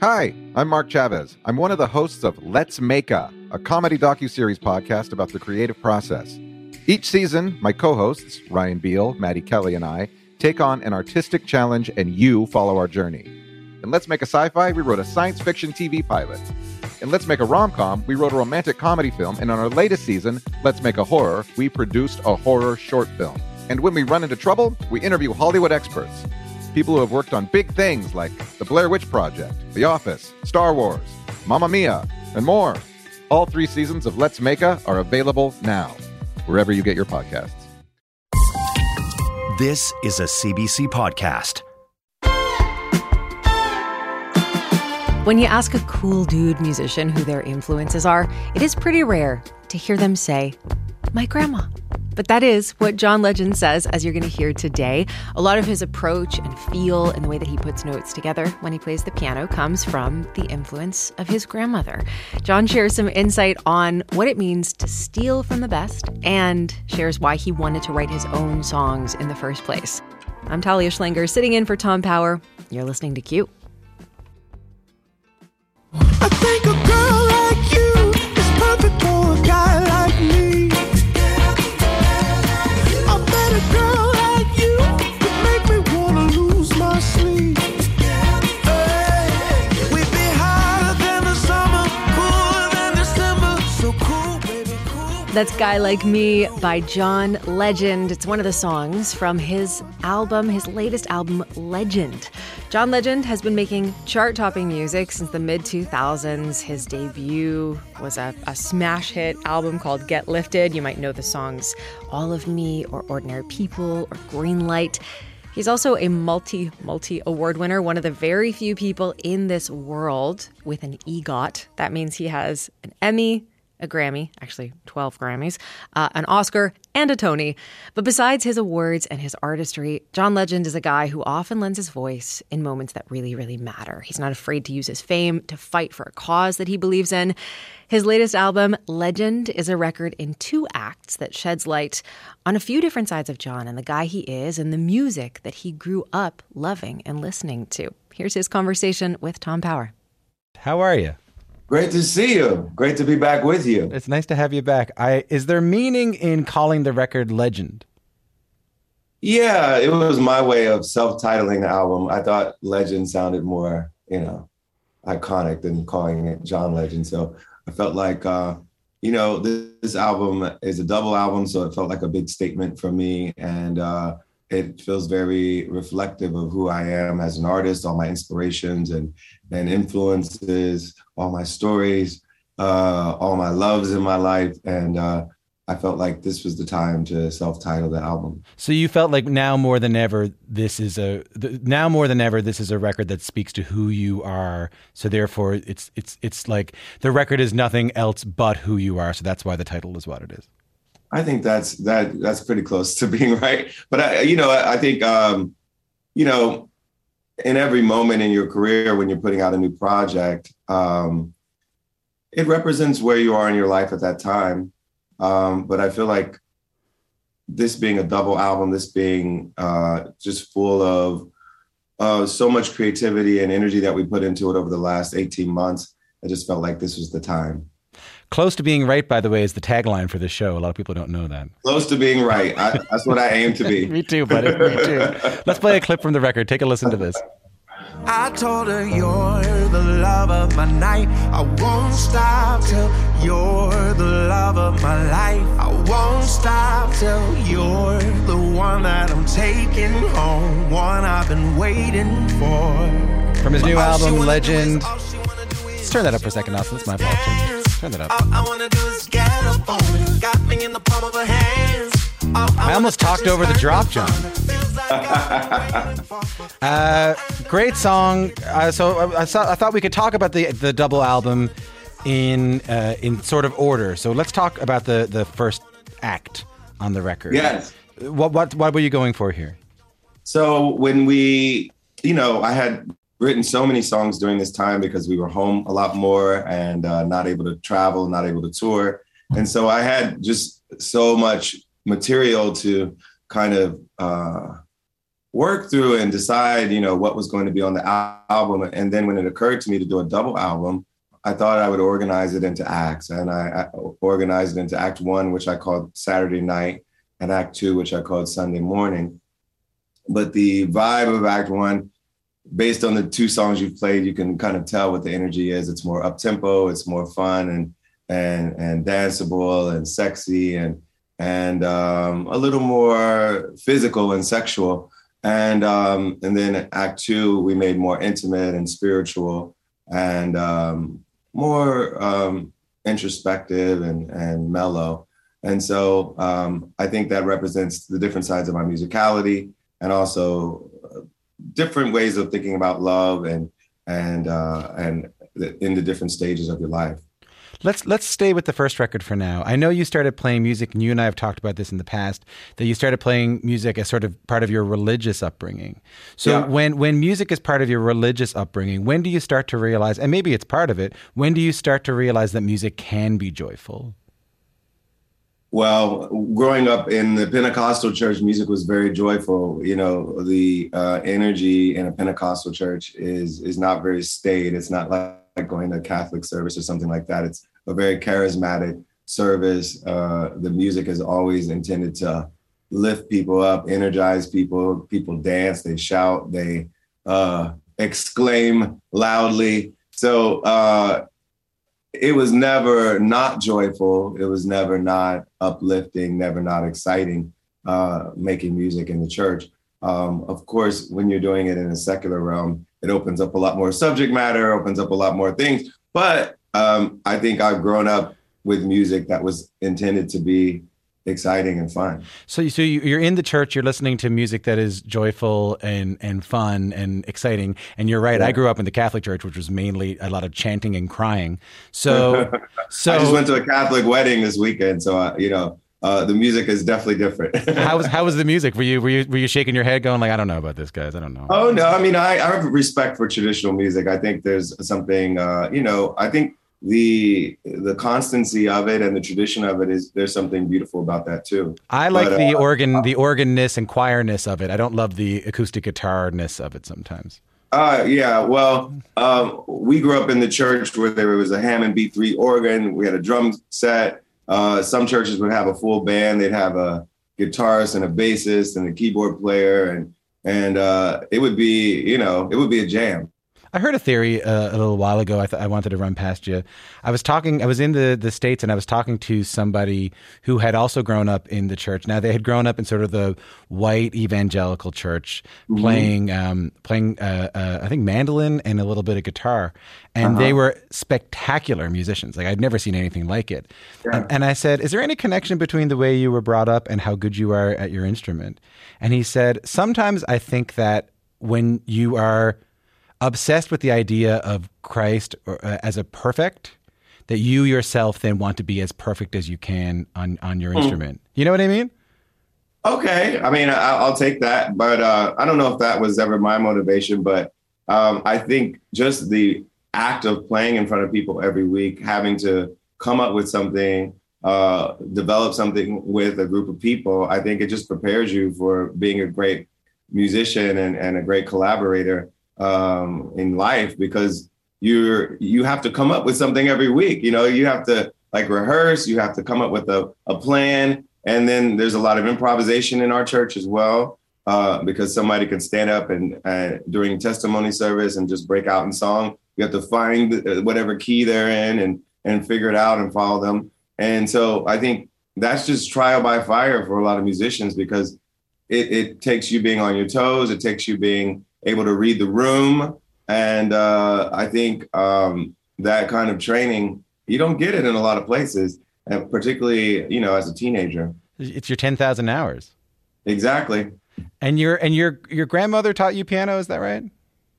Hi, I'm Mark Chavez. I'm one of the hosts of Let's Make a, a comedy docu-series podcast about the creative process. Each season, my co-hosts, Ryan Beal, Maddie Kelly, and I, take on an artistic challenge and you follow our journey. In Let's Make a Sci-Fi, we wrote a science fiction TV pilot. In Let's Make a Rom-Com, we wrote a romantic comedy film, and on our latest season, Let's Make a Horror, we produced a horror short film. And when we run into trouble, we interview Hollywood experts. People who have worked on big things like The Blair Witch Project, The Office, Star Wars, Mamma Mia, and more. All three seasons of Let's Make a are available now, wherever you get your podcasts. This is a CBC podcast. When you ask a cool dude musician who their influences are, it is pretty rare to hear them say, My grandma. But that is what John Legend says, as you're going to hear today. A lot of his approach and feel and the way that he puts notes together when he plays the piano comes from the influence of his grandmother. John shares some insight on what it means to steal from the best and shares why he wanted to write his own songs in the first place. I'm Talia Schlanger, sitting in for Tom Power. You're listening to Q. That's Guy Like Me by John Legend. It's one of the songs from his album, his latest album, Legend. John Legend has been making chart topping music since the mid 2000s. His debut was a, a smash hit album called Get Lifted. You might know the songs All of Me or Ordinary People or Green Light. He's also a multi, multi award winner, one of the very few people in this world with an EGOT. That means he has an Emmy, a Grammy, actually 12 Grammys, uh, an Oscar, and a Tony. But besides his awards and his artistry, John Legend is a guy who often lends his voice in moments that really, really matter. He's not afraid to use his fame to fight for a cause that he believes in. His latest album, Legend, is a record in two acts that sheds light on a few different sides of John and the guy he is and the music that he grew up loving and listening to. Here's his conversation with Tom Power. How are you? Great to see you. Great to be back with you. It's nice to have you back. I is there meaning in calling the record legend? Yeah, it was my way of self-titling the album. I thought Legend sounded more, you know, iconic than calling it John Legend. So I felt like, uh, you know, this, this album is a double album, so it felt like a big statement for me, and uh, it feels very reflective of who I am as an artist, all my inspirations and and influences, all my stories, uh, all my loves in my life, and uh, I felt like this was the time to self-title the album. So you felt like now more than ever this is a th- now more than ever this is a record that speaks to who you are. So therefore it's it's it's like the record is nothing else but who you are. So that's why the title is what it is. I think that's that that's pretty close to being right. But I, you know, I, I think um, you know, in every moment in your career when you're putting out a new project, um, it represents where you are in your life at that time. Um, but I feel like this being a double album, this being uh, just full of uh, so much creativity and energy that we put into it over the last 18 months, I just felt like this was the time. Close to being right, by the way, is the tagline for the show. A lot of people don't know that. Close to being right. I, that's what I aim to be. Me too, buddy. Me too. Let's play a clip from the record. Take a listen to this. I told her you're the love of my night. I won't stop till you're the love of my life. I won't stop till you're the one that I'm taking home, one I've been waiting for. From his new album, wanna do is- Legend. all she wanna do is Let's turn that up for a second, Austin. That's my fault. Turn- Turn that up. All I wanna do is get up on it. Got me in the palm of her hands. All I almost talked over the drop, John. thunder. Feels like I- Uh, great song. Uh, so I, I, saw, I thought we could talk about the the double album in uh, in sort of order. So let's talk about the the first act on the record. Yes. What what what were you going for here? So when we, you know, I had written so many songs during this time because we were home a lot more and uh, not able to travel, not able to tour. And so I had just so much material to kind of uh, work through and decide, you know, what was going to be on the al- album. And then when it occurred to me to do a double album, I thought I would organize it into acts. And I, I organized it into act one, which I called Saturday night, and act two, which I called Sunday morning. But the vibe of act one, based on the two songs you've played, you can kind of tell what the energy is. It's more up tempo, it's more fun and and and danceable and sexy and and um, a little more physical and sexual. And um, and then Act Two, we made more intimate and spiritual and um, more um, introspective and and mellow. And so um, I think that represents the different sides of my musicality and also different ways of thinking about love and and uh, and in the different stages of your life. Let's let's stay with the first record for now. I know you started playing music, and you and I have talked about this in the past. That you started playing music as sort of part of your religious upbringing. So Yeah. when when music is part of your religious upbringing, when do you start to realize? And maybe it's part of it. When do you start to realize that music can be joyful? Well, growing up in the Pentecostal church, music was very joyful. You know, the uh, energy in a Pentecostal church is is not very staid. It's not like, like going to a Catholic service or something like that. It's a very charismatic service. Uh, the music is always intended to lift people up, energize people. People dance, they shout, they uh, exclaim loudly. So uh, it was never not joyful. It was never not uplifting, never not exciting, uh, making music in the church. Um, of course, when you're doing it in a secular realm, it opens up a lot more subject matter, opens up a lot more things. But um, I think I've grown up with music that was intended to be exciting and fun. So, so you- you're in the church. You're listening to music that is joyful and and fun and exciting. And you're right. I grew up in the Catholic Church, which was mainly a lot of chanting and crying. So, so I just went to a Catholic wedding this weekend, so uh, you know uh, the music is definitely different. how was how was the music? Were you were you were you shaking your head, going like, I don't know about this, guys. I don't know. Oh no, I mean I, I have respect for traditional music. I think there's something uh, you know, I think the the constancy of it and the tradition of it is there's something beautiful about that too. I like But, the uh, organ, the organness and choirness of it. I don't love the acoustic guitarness of it sometimes. Uh yeah, well, um, we grew up in the church where there was a Hammond B3 organ, we had a drum set. Uh, some churches would have a full band, they'd have a guitarist and a bassist and a keyboard player and and uh, it would be, you know, it would be a jam. I heard a theory uh, a little while ago. I, th- I wanted to run past you. I was talking. I was in the the states, and I was talking to somebody who had also grown up in the church. Now they had grown up in sort of the white evangelical church, playing um, playing uh, uh, I think mandolin and a little bit of guitar, and they were spectacular musicians. Like I'd never seen anything like it. And, and I said, "Is there any connection between the way you were brought up and how good you are at your instrument?" And he said, "Sometimes I think that when you are." Obsessed with the idea of Christ or, uh, as a perfect that you yourself then want to be as perfect as you can on on your instrument. You know what I mean? Okay, I mean, I, I'll take that, but uh, I don't know if that was ever my motivation. But um, I think just the act of playing in front of people every week, having to come up with something, uh, develop something with a group of people, I think it just prepares you for being a great musician and, and a great collaborator um, in life because you're you have to come up with something every week. You know, you have to like rehearse, you have to come up with a, a plan. And then there's a lot of improvisation in our church as well, uh, because somebody can stand up and uh, during testimony service and just break out in song. You have to find uh, whatever key they're in and and figure it out and follow them. And so I think that's just trial by fire for a lot of musicians because it, it takes you being on your toes. It takes you being able to read the room. And uh, I think um, that kind of training, you don't get it in a lot of places, and particularly, you know, as a teenager. It's your 10,000 hours. Exactly. And your and your your grandmother taught you piano, is that right?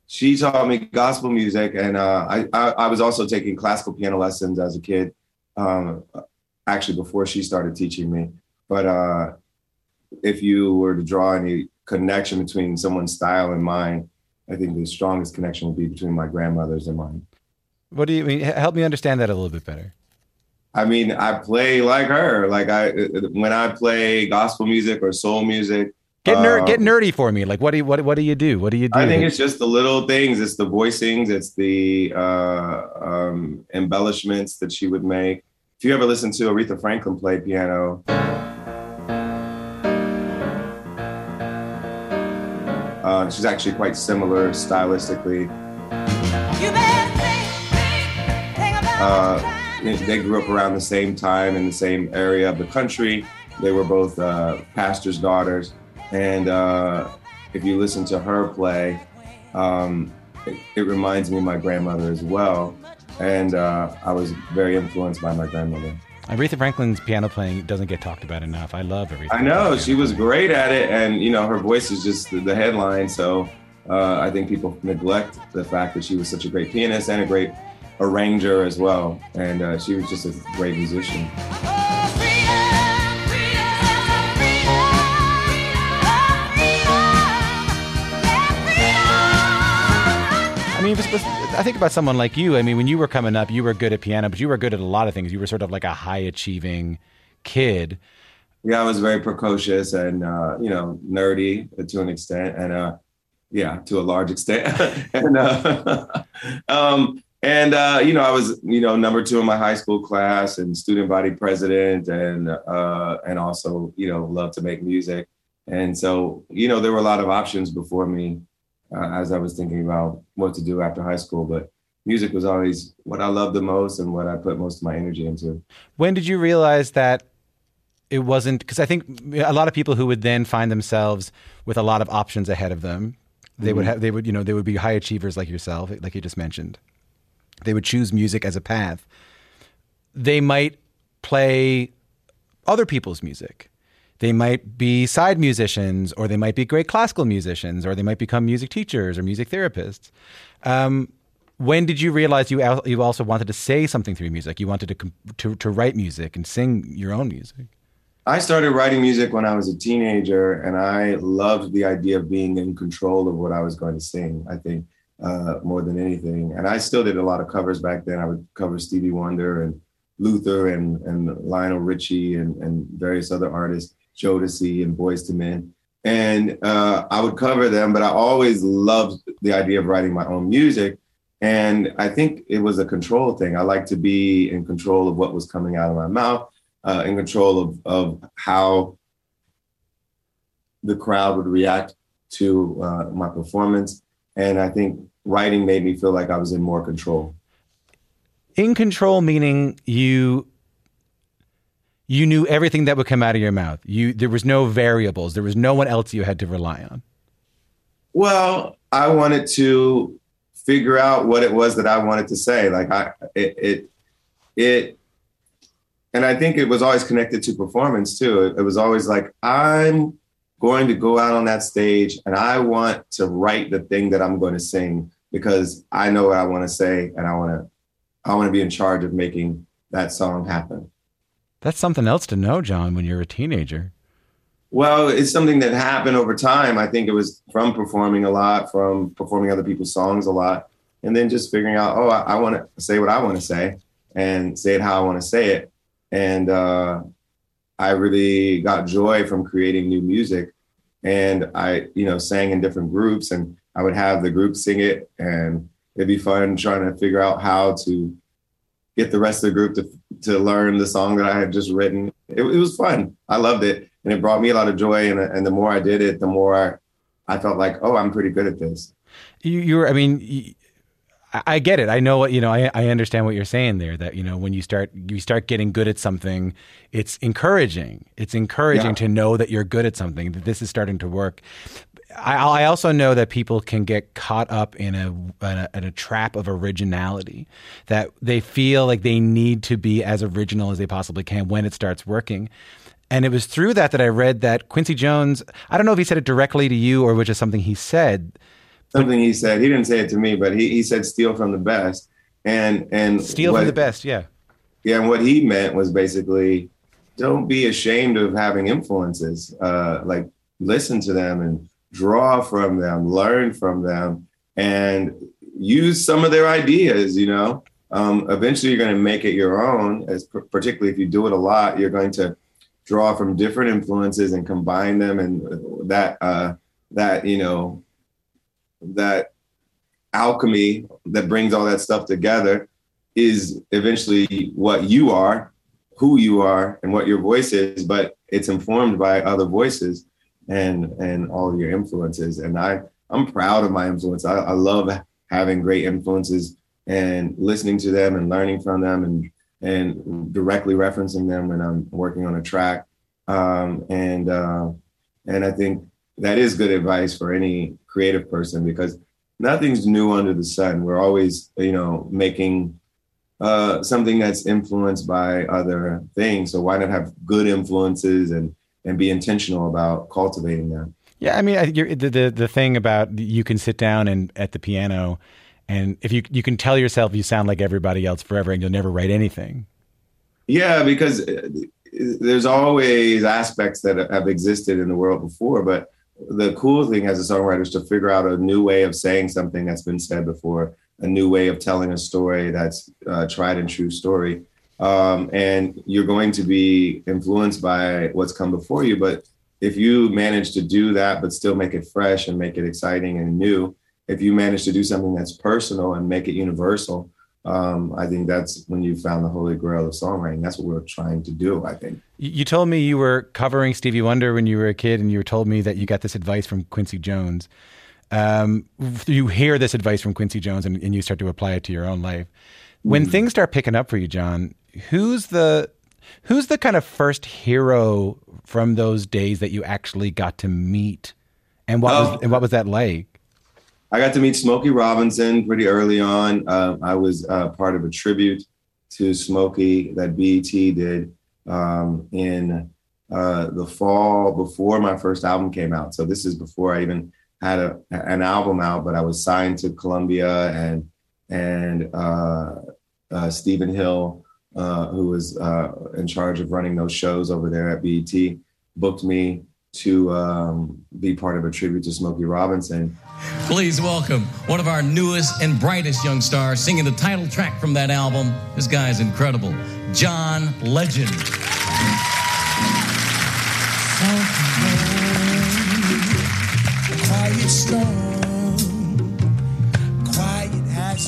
She taught me gospel music, and uh, I, I I was also taking classical piano lessons as a kid, um, actually before she started teaching me. But uh, if you were to draw any connection between someone's style and mine, I think the strongest connection would be between my grandmother's and mine. What do you mean? Help me understand that a little bit better. I mean, I play like her. Like I, when I play gospel music or soul music, Get nerd, get Um, nerdy for me. Like, what do you what what do you do? What do you do? I think it's just the little things. It's the voicings. It's the uh, um, embellishments that she would make. If you ever listen to Aretha Franklin play piano, uh, she's actually quite similar stylistically. Uh, they- they grew up around the same time in the same area of the country. They were both uh, pastors' daughters, and uh, if you listen to her play, um, it, it reminds me of my grandmother as well. And uh, I was very influenced by my grandmother. Aretha Franklin's piano playing doesn't get talked about enough. I love Aretha. I know she was playing. great at it, and you know her voice is just the, the headline. So uh, I think people neglect the fact that she was such a great pianist and a great arranger as well. And uh, she was just a great musician. I think about someone like you. I mean, when you were coming up, you were good at piano, but you were good at a lot of things. You were sort of like a high achieving kid. Yeah, I was very precocious and uh, you know nerdy to an extent, and uh, yeah, to a large extent. and uh, um, and uh, you know, I was you know number two in my high school class and student body president, and uh, and also you know loved to make music. And so you know there were a lot of options before me uh, as I was thinking about what to do after high school, but music was always what I loved the most and what I put most of my energy into. When did you realize that it wasn't? Because I think a lot of people who would then find themselves with a lot of options ahead of them, they would have, they would, you know, they would be high achievers like yourself, like you just mentioned. They would choose music as a path. They might play other people's music. They might be side musicians, or they might be great classical musicians, or they might become music teachers or music therapists. Um, when did you realize you al- you also wanted to say something through music? You wanted to to, to write music and sing your own music. I started writing music when I was a teenager, and I loved the idea of being in control of what I was going to sing. I think uh, more than anything, and I still did a lot of covers back then. I would cover Stevie Wonder and Luther and and Lionel Richie and and various other artists, Jodeci and Boyz II Men, and uh, I would cover them. But I always loved the idea of writing my own music. And I think it was a control thing. I like to be in control of what was coming out of my mouth uh, in control of, of how the crowd would react to uh, my performance. And I think writing made me feel like I was in more control. In control meaning you you knew everything that would come out of your mouth. You there was no variables. There was no one else you had to rely on. Well, I wanted to figure out what it was that I wanted to say. Like I, it, it, it and I think it was always connected to performance too. It, it was always like I'm going to go out on that stage and I want to write the thing that I'm going to sing because I know what I want to say and I want to, I want to be in charge of making that song happen. That's something else to know, John, when you're a teenager. Well, it's something that happened over time. I think it was from performing a lot, from performing other people's songs a lot, and then just figuring out, oh, I, I want to say what I want to say and say it how I want to say it. And uh, I really got joy from creating new music. And I, you know, sang in different groups, and I would have the group sing it, and it'd be fun trying to figure out how to get the rest of the group to to learn the song that I had just written. It, it was fun. I loved it, and it brought me a lot of joy. And and the more I did it, the more I, I felt like, oh, I'm pretty good at this. You, you're, I mean, you, I, I get it. I know what you know. I, I understand what you're saying there. That you know, when you start you start getting good at something, it's encouraging. It's encouraging Yeah. to know that you're good at something. That this is starting to work. I, I also know that people can get caught up in a, in a in a trap of originality. That they feel like they need to be as original as they possibly can when it starts working. And it was through that that I read that Quincy Jones. I don't know if he said it directly to you or which is something he said. Something he said. He didn't say it to me, but he, he said steal from the best. And and Steal what- from the best. Yeah. Yeah, and what he meant was basically don't be ashamed of having influences. Uh, like listen to them and draw from them, learn from them, and use some of their ideas. You know, um, eventually you're going to make it your own. As particularly if you do it a lot, you're going to draw from different influences and combine them and that uh that you know that alchemy that brings all that stuff together is eventually what you are who you are and what your voice is but it's informed by other voices and and all your influences and i i'm proud of my influence i, I love having great influences and listening to them and learning from them and and directly referencing them when I'm working on a track. Um, and uh, and I think that is good advice for any creative person because nothing's new under the sun. We're always, you know, making uh, something that's influenced by other things. So why not have good influences and and be intentional about cultivating them? Yeah, I mean, the, the the thing about you can sit down and at the piano and if you you can tell yourself you sound like everybody else forever and you'll never write anything yeah because uh, there's always aspects that have existed in the world before but the cool thing as a songwriter is to figure out a new way of saying something that's been said before a new way of telling a story that's a tried and true story um, and you're going to be influenced by what's come before you but if you manage to do that but still make it fresh and make it exciting and new if you manage to do something that's personal and make it universal, um, I think that's when you found the holy grail of songwriting. That's what we're trying to do. I think. You told me you were covering Stevie Wonder when you were a kid, and you were told me that you got this advice from Quincy Jones. Um, you hear this advice from Quincy Jones, and, and you start to apply it to your own life. When mm. things start picking up for you, John, who's the who's the kind of first hero from those days that you actually got to meet, and what oh. was and what was that like? I got to meet Smokey Robinson pretty early on. Uh, I was uh, part of a tribute to Smokey that BET did um, in uh, the fall before my first album came out. So this is before I even had a, an album out, but I was signed to Columbia and and uh, uh, Stephen Hill, uh, who was uh, in charge of running those shows over there at BET, booked me to um, be part of a tribute to Smokey Robinson. Please welcome one of our newest and brightest young stars singing the title track from that album. This guy is incredible. John Legend.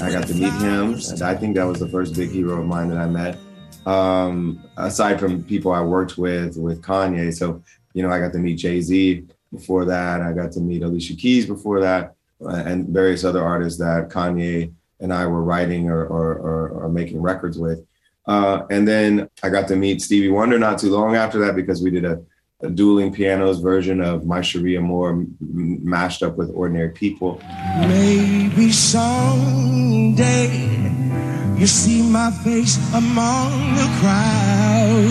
I got to meet him, I think that was the first big hero of mine that I met. Um, aside from people I worked with, with Kanye. So you know, I got to meet Jay Z before that. I got to meet Alicia Keys before that, uh, and various other artists that Kanye and I were writing or, or, or, or making records with. Uh, and then I got to meet Stevie Wonder not too long after that because we did a, a dueling pianos version of My Cherie Amour m- mashed up with Ordinary People. Maybe someday you see my face among the crowd.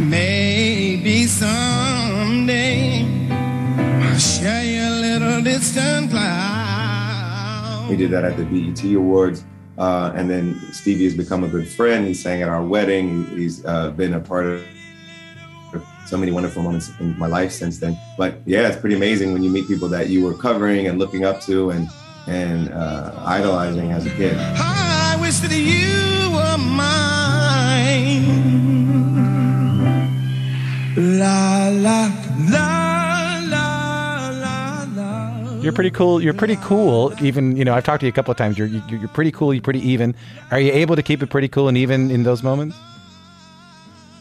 Maybe someday I'll share your little distant cloud. We did that at the BET Awards. Uh, and then Stevie has become a good friend. He sang at our wedding. He's uh, been a part of so many wonderful moments in my life since then. But yeah, it's pretty amazing when you meet people that you were covering and looking up to and and uh, idolizing as a kid. I wish that you were mine. La la la la la la. You're pretty cool. You're pretty cool. Even you know, I've talked to you a couple of times. You're you're, you're pretty cool. You're pretty even. Are you able to keep it pretty cool and even in those moments?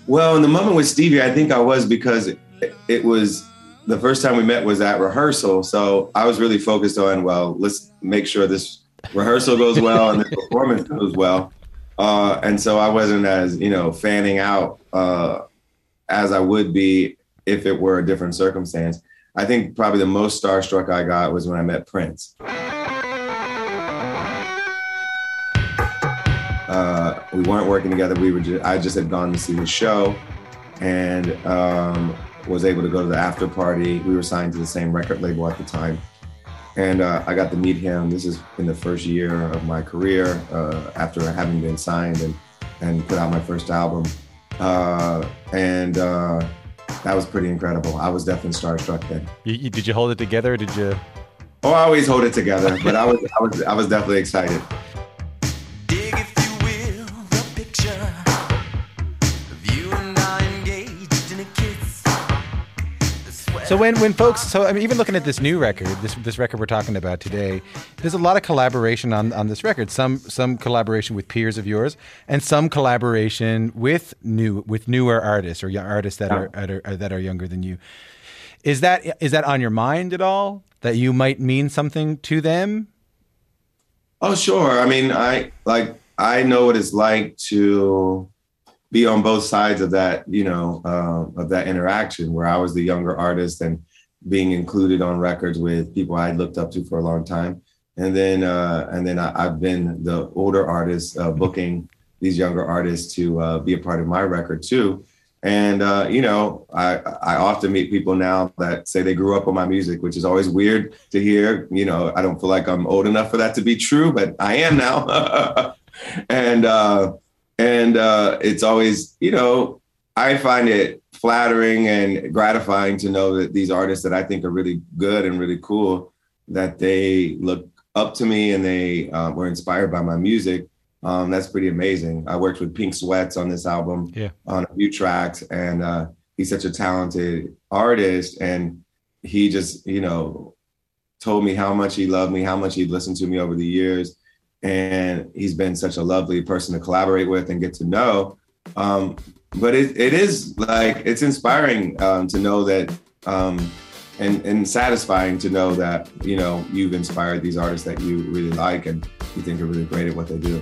Well, in the moment with Stevie, I think I was because it, it was the first time we met was at rehearsal. So I was really focused on well, let's make sure this rehearsal goes well and the performance goes well. Uh, and so I wasn't as you know fanning out uh, as I would be if it were a different circumstance. I think probably the most starstruck I got was when I met Prince. Uh, we weren't working together. We were. Just, I just had gone to see the show, and um, was able to go to the after party. We were signed to the same record label at the time, and uh, I got to meet him. This is in the first year of my career uh, after having been signed and and put out my first album. Uh, and uh, that was pretty incredible. I was definitely starstruck then. You, you, did you hold it together? did you? Oh, I always hold it together, but I was, I was, I was definitely excited. So when when folks, so I mean, even looking at this new record, this this record we're talking about today, there's a lot of collaboration on on this record. Some some collaboration with peers of yours, and some collaboration with new with newer artists or artists that are, that are that are younger than you. Is that is that on your mind at all? That you might mean something to them? Oh, sure. I mean, I like I know what it's like to be on both sides of that, you know, uh, of that interaction where I was the younger artist and being included on records with people I looked up to for a long time, and then uh, and then I, have been the older artist uh, booking these younger artists to uh, be a part of my record too. And uh, you know, I I often meet people now that say they grew up on my music, which is always weird to hear. You know, I don't feel like I'm old enough for that to be true, but I am now. and uh, and uh, it's always, you know, I find it flattering and gratifying to know that these artists that I think are really good and really cool, that they look up to me and they um, were inspired by my music. Um, that's pretty amazing. I worked with Pink Sweats on this album, yeah. on a few tracks, and uh, he's such a talented artist. And he just, you know, told me how much he loved me, how much he'd listened to me over the years and he's been such a lovely person to collaborate with and get to know. Um, but it, it is like it's inspiring um, to know that um, and and satisfying to know that you know you've inspired these artists that you really like and you think are really great at what they do.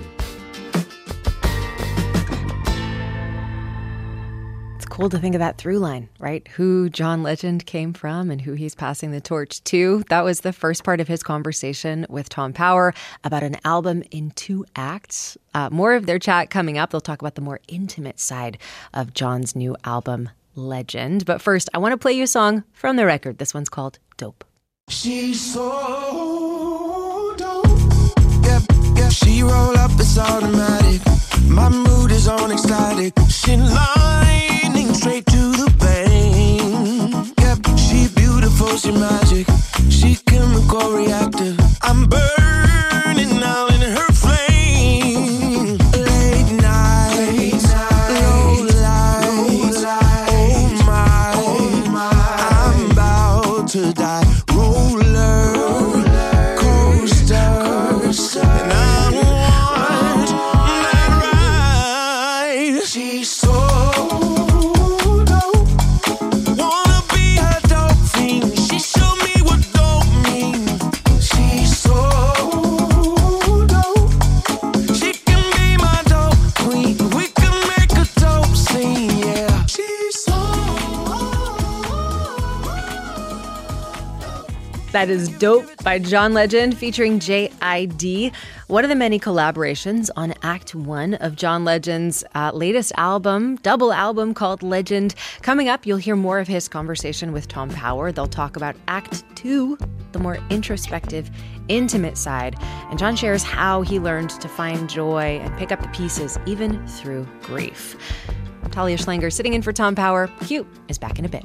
Cool to think of that through line, right? Who John Legend came from and who he's passing the torch to. That was the first part of his conversation with Tom Power about an album in two acts. Uh, more of their chat coming up. They'll talk about the more intimate side of John's new album, Legend. But first, I want to play you a song from the record. This one's called Dope. She's so dope. Yep, yep. She roll up, it's automatic. My mood is on ecstatic. She lightning straight to the vein. Yep, she beautiful, she magic. She chemical reactor. That is Dope by John Legend featuring J.I.D., one of the many collaborations on Act One of John Legend's uh, latest album, double album called Legend. Coming up, you'll hear more of his conversation with Tom Power. They'll talk about Act Two, the more introspective, intimate side. And John shares how he learned to find joy and pick up the pieces, even through grief. Talia Schlanger sitting in for Tom Power. Q is back in a bit.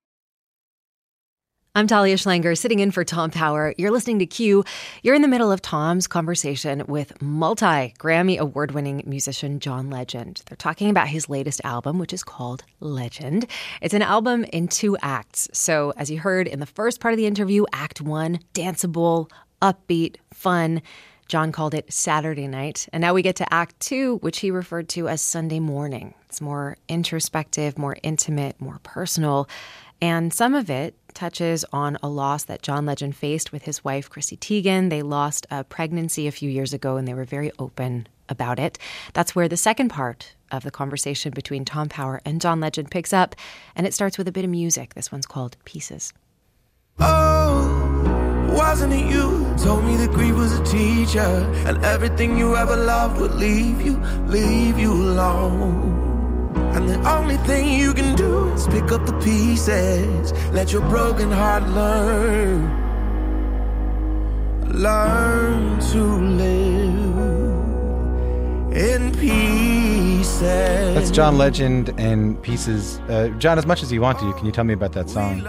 I'm Talia Schlanger, sitting in for Tom Power. You're listening to Q. You're in the middle of Tom's conversation with multi Grammy award winning musician John Legend. They're talking about his latest album, which is called Legend. It's an album in two acts. So, as you heard in the first part of the interview, Act One, danceable, upbeat, fun. John called it Saturday night. And now we get to Act Two, which he referred to as Sunday morning. It's more introspective, more intimate, more personal. And some of it touches on a loss that John Legend faced with his wife, Chrissy Teigen. They lost a pregnancy a few years ago and they were very open about it. That's where the second part of the conversation between Tom Power and John Legend picks up, and it starts with a bit of music. This one's called Pieces. Oh, wasn't it you told me that grief was a teacher and everything you ever loved would leave you, leave you alone. And the only thing you can do is pick up the pieces, let your broken heart learn, learn to live in pieces. That's John Legend and Pieces. Uh, John, as much as you want to, can you tell me about that song?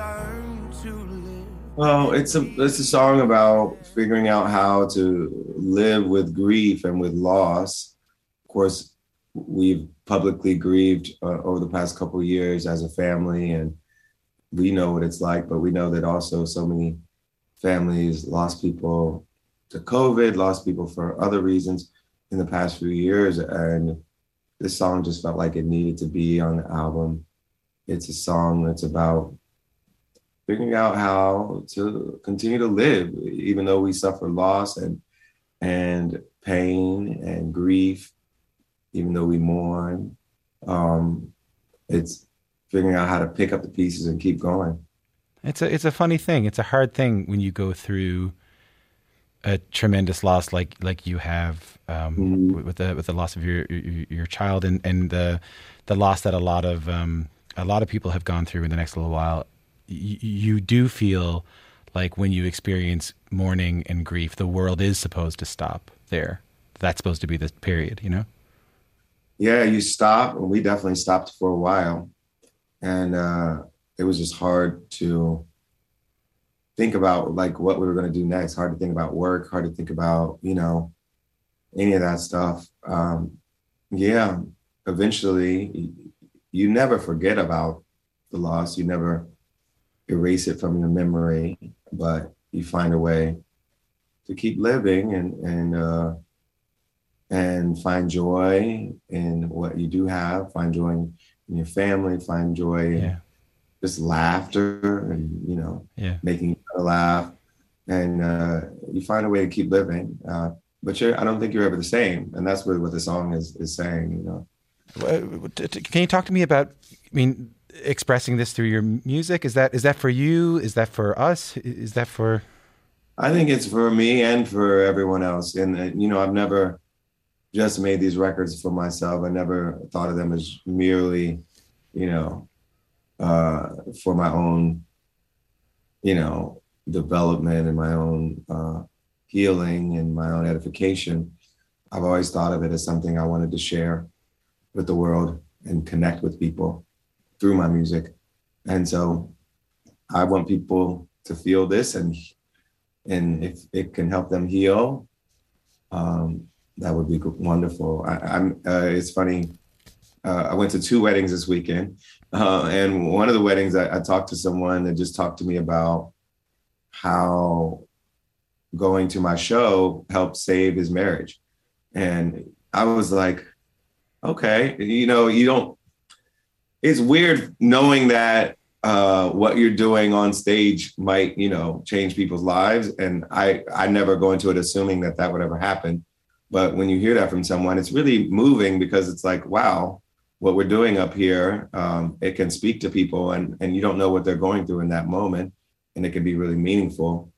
Well, it's a it's a song about figuring out how to live with grief and with loss. Of course, we've publicly grieved uh, over the past couple years as a family, and we know what it's like. But we know that also so many families lost people to COVID, lost people for other reasons in the past few years, and this song just felt like it needed to be on the album. It's a song that's about figuring out how to continue to live, even though we suffer loss and and pain and grief, even though we mourn. Um, it's figuring out how to pick up the pieces and keep going. It's a it's a funny thing. It's a hard thing when you go through a tremendous loss like like you have um, mm-hmm. with the with the loss of your your, your child and and the the loss that a lot of um, a lot of people have gone through in the next little while. Y- you do feel like when you experience mourning and grief, the world is supposed to stop there. That's supposed to be the period, you know. Yeah, you stop. and We definitely stopped for a while, and uh, it was just hard to think about like what we were going to do next. Hard to think about work. Hard to think about you know any of that stuff. Um, yeah, eventually, you never forget about the loss. You never erase it from your memory, but you find a way to keep living and and uh, and find joy in what you do have. Find joy in your family. Find joy yeah just laughter and you know yeah. making each other laugh and uh, you find a way to keep living uh, but you're i don't think you're ever the same and that's really what the song is is saying you know can you talk to me about i mean expressing this through your music is that is that for you is that for us is that for i think it's for me and for everyone else and uh, you know i've never just made these records for myself i never thought of them as merely you know uh, for my own, you know, development and my own uh, healing and my own edification. I've always thought of it as something I wanted to share with the world and connect with people through my music. And so I want people to feel this and and if it can help them heal, um, that would be wonderful. I, am uh, it's funny. Uh, I went to two weddings this weekend, uh, and one of the weddings, I, I talked to someone that just talked to me about how going to my show helped save his marriage. And I was like, okay, you know, you don't, it's weird knowing that uh, what you're doing on stage might, you know, change people's lives. And I, I never go into it assuming that that would ever happen. But when you hear that from someone, it's really moving because it's like, wow, what we're doing up here, um, it can speak to people and, and you don't know what they're going through in that moment. And it can be really meaningful.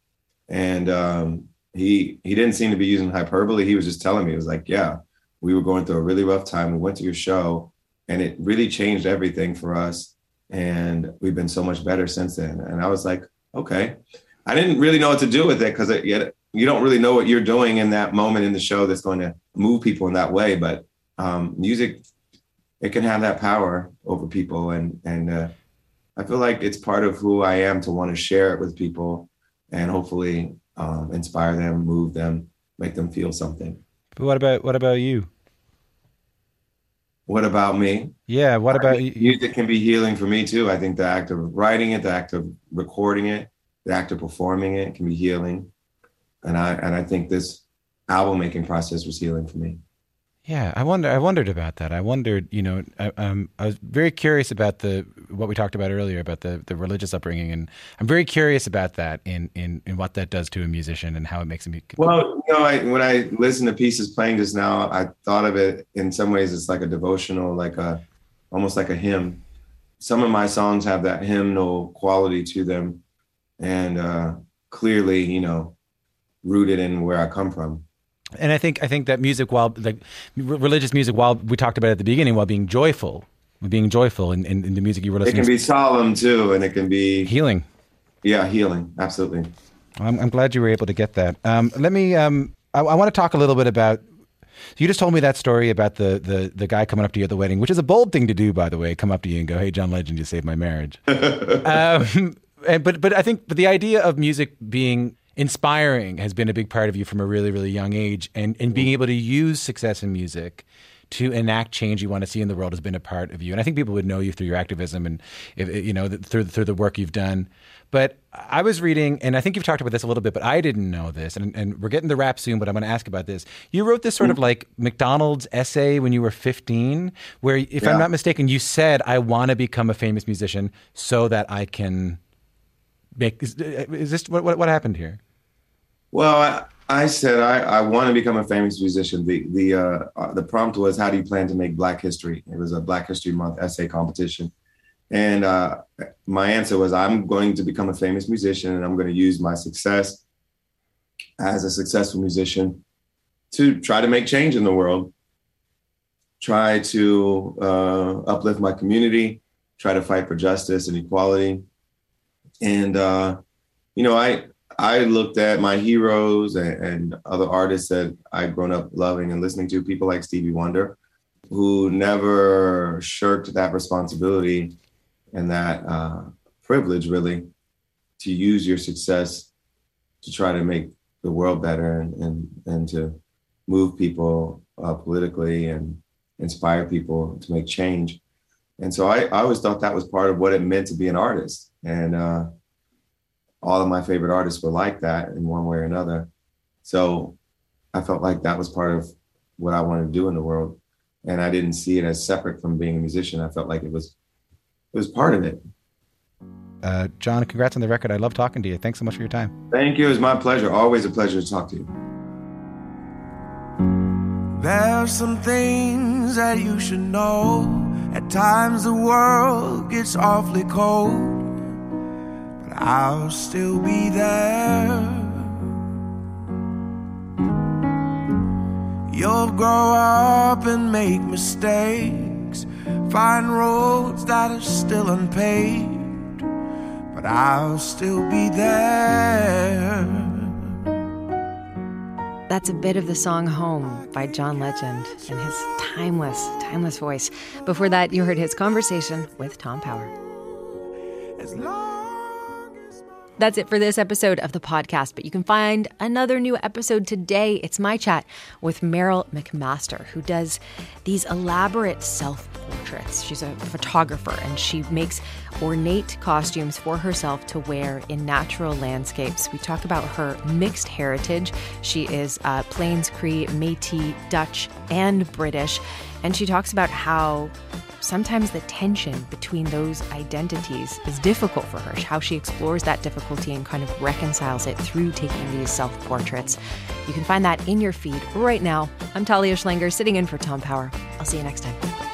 And um, he he didn't seem to be using hyperbole. He was just telling me, it was like, yeah, we were going through a really rough time. We went to your show and it really changed everything for us. And we've been so much better since then. And I was like, okay. I didn't really know what to do with it because you don't really know what you're doing in that moment in the show that's going to move people in that way. But um, music it can have that power over people. And and uh, i feel like it's part of who i am to want to share it with people and hopefully um, inspire them move them make them feel something. But what about what about you? What about me? Yeah what about you music can be healing for me too. I think the act of writing it the act of recording it the act of performing it can be healing and i and i think this album making process was healing for me Yeah, I wonder. I wondered about that. I wondered, you know, I, um, I was very curious about the what we talked about earlier about the, the religious upbringing, and I'm very curious about that in, in in what that does to a musician and how it makes him. Well, you know, I, when I listened to pieces playing just now, I thought of it in some ways it's like a devotional, like a almost like a hymn. Some of my songs have that hymnal quality to them, and uh, clearly, you know, rooted in where I come from and I think I think that music, while like religious music, while we talked about at the beginning, while being joyful, being joyful in, in, in the music you were listening, it can be solemn too, and it can be healing. Yeah, healing, absolutely. I'm, I'm glad you were able to get that. Um, let me. Um, I, I want to talk a little bit about you just told me that story about the, the the guy coming up to you at the wedding, which is a bold thing to do, by the way. Come up to you and go, "Hey, John Legend, you saved my marriage." um, and, but but I think but the idea of music being inspiring has been a big part of you from a really really young age. And and being mm-hmm. able to use success in music to enact change you want to see in the world has been a part of you. And i think people would know you through your activism and you know through through the work you've done. But i was reading and i think you've talked about this a little bit but i didn't know this. And, and we're getting the wrap soon but i'm going to ask about this. You wrote this sort of mm-hmm. like mcdonald's essay when you were 15 where if yeah. i'm not mistaken you said i want to become a famous musician so that i can make is, is this what, what, what happened here well, I, I said I, I want to become a famous musician. The the uh, uh, the prompt was, "How do you plan to make Black history?" It was a Black History Month essay competition, and uh, my answer was, "I'm going to become a famous musician, and I'm going to use my success as a successful musician to try to make change in the world, try to uh, uplift my community, try to fight for justice and equality, and uh, you know, I I looked at my heroes and, and other artists that I'd grown up loving and listening to, people like Stevie Wonder, who never shirked that responsibility and that uh, privilege, really, to use your success to try to make the world better and and, and to move people uh, politically and inspire people to make change. And so I, I always thought that was part of what it meant to be an artist. And uh, all of my favorite artists were like that in one way or another. So I felt like that was part of what I wanted to do in the world. And I didn't see it as separate from being a musician. I felt like it was it was part of it. Uh, John, congrats on the record. I love talking to you. Thanks so much for your time. Thank you. It was my pleasure. Always a pleasure to talk to you. There's some things that you should know. At times the world gets awfully cold but I'll still be there. You'll grow up and make mistakes, find roads that are still unpaved, but I'll still be there. That's a bit of the song Home by John Legend and his timeless, timeless voice. Before that, you heard his conversation with Tom Power. That's it for this episode of the podcast, but you can find another new episode today. It's my chat with Meryl McMaster, who does these elaborate self portraits. She's a photographer and she makes ornate costumes for herself to wear in natural landscapes. We talk about her mixed heritage. She is uh, Plains Cree, Metis, Dutch, and British. And she talks about how sometimes the tension between those identities is difficult for her, how she explores that difficulty and kind of reconciles it through taking these self portraits. You can find that in your feed right now. I'm Talia Schlanger, sitting in for Tom Power. I'll see you next time.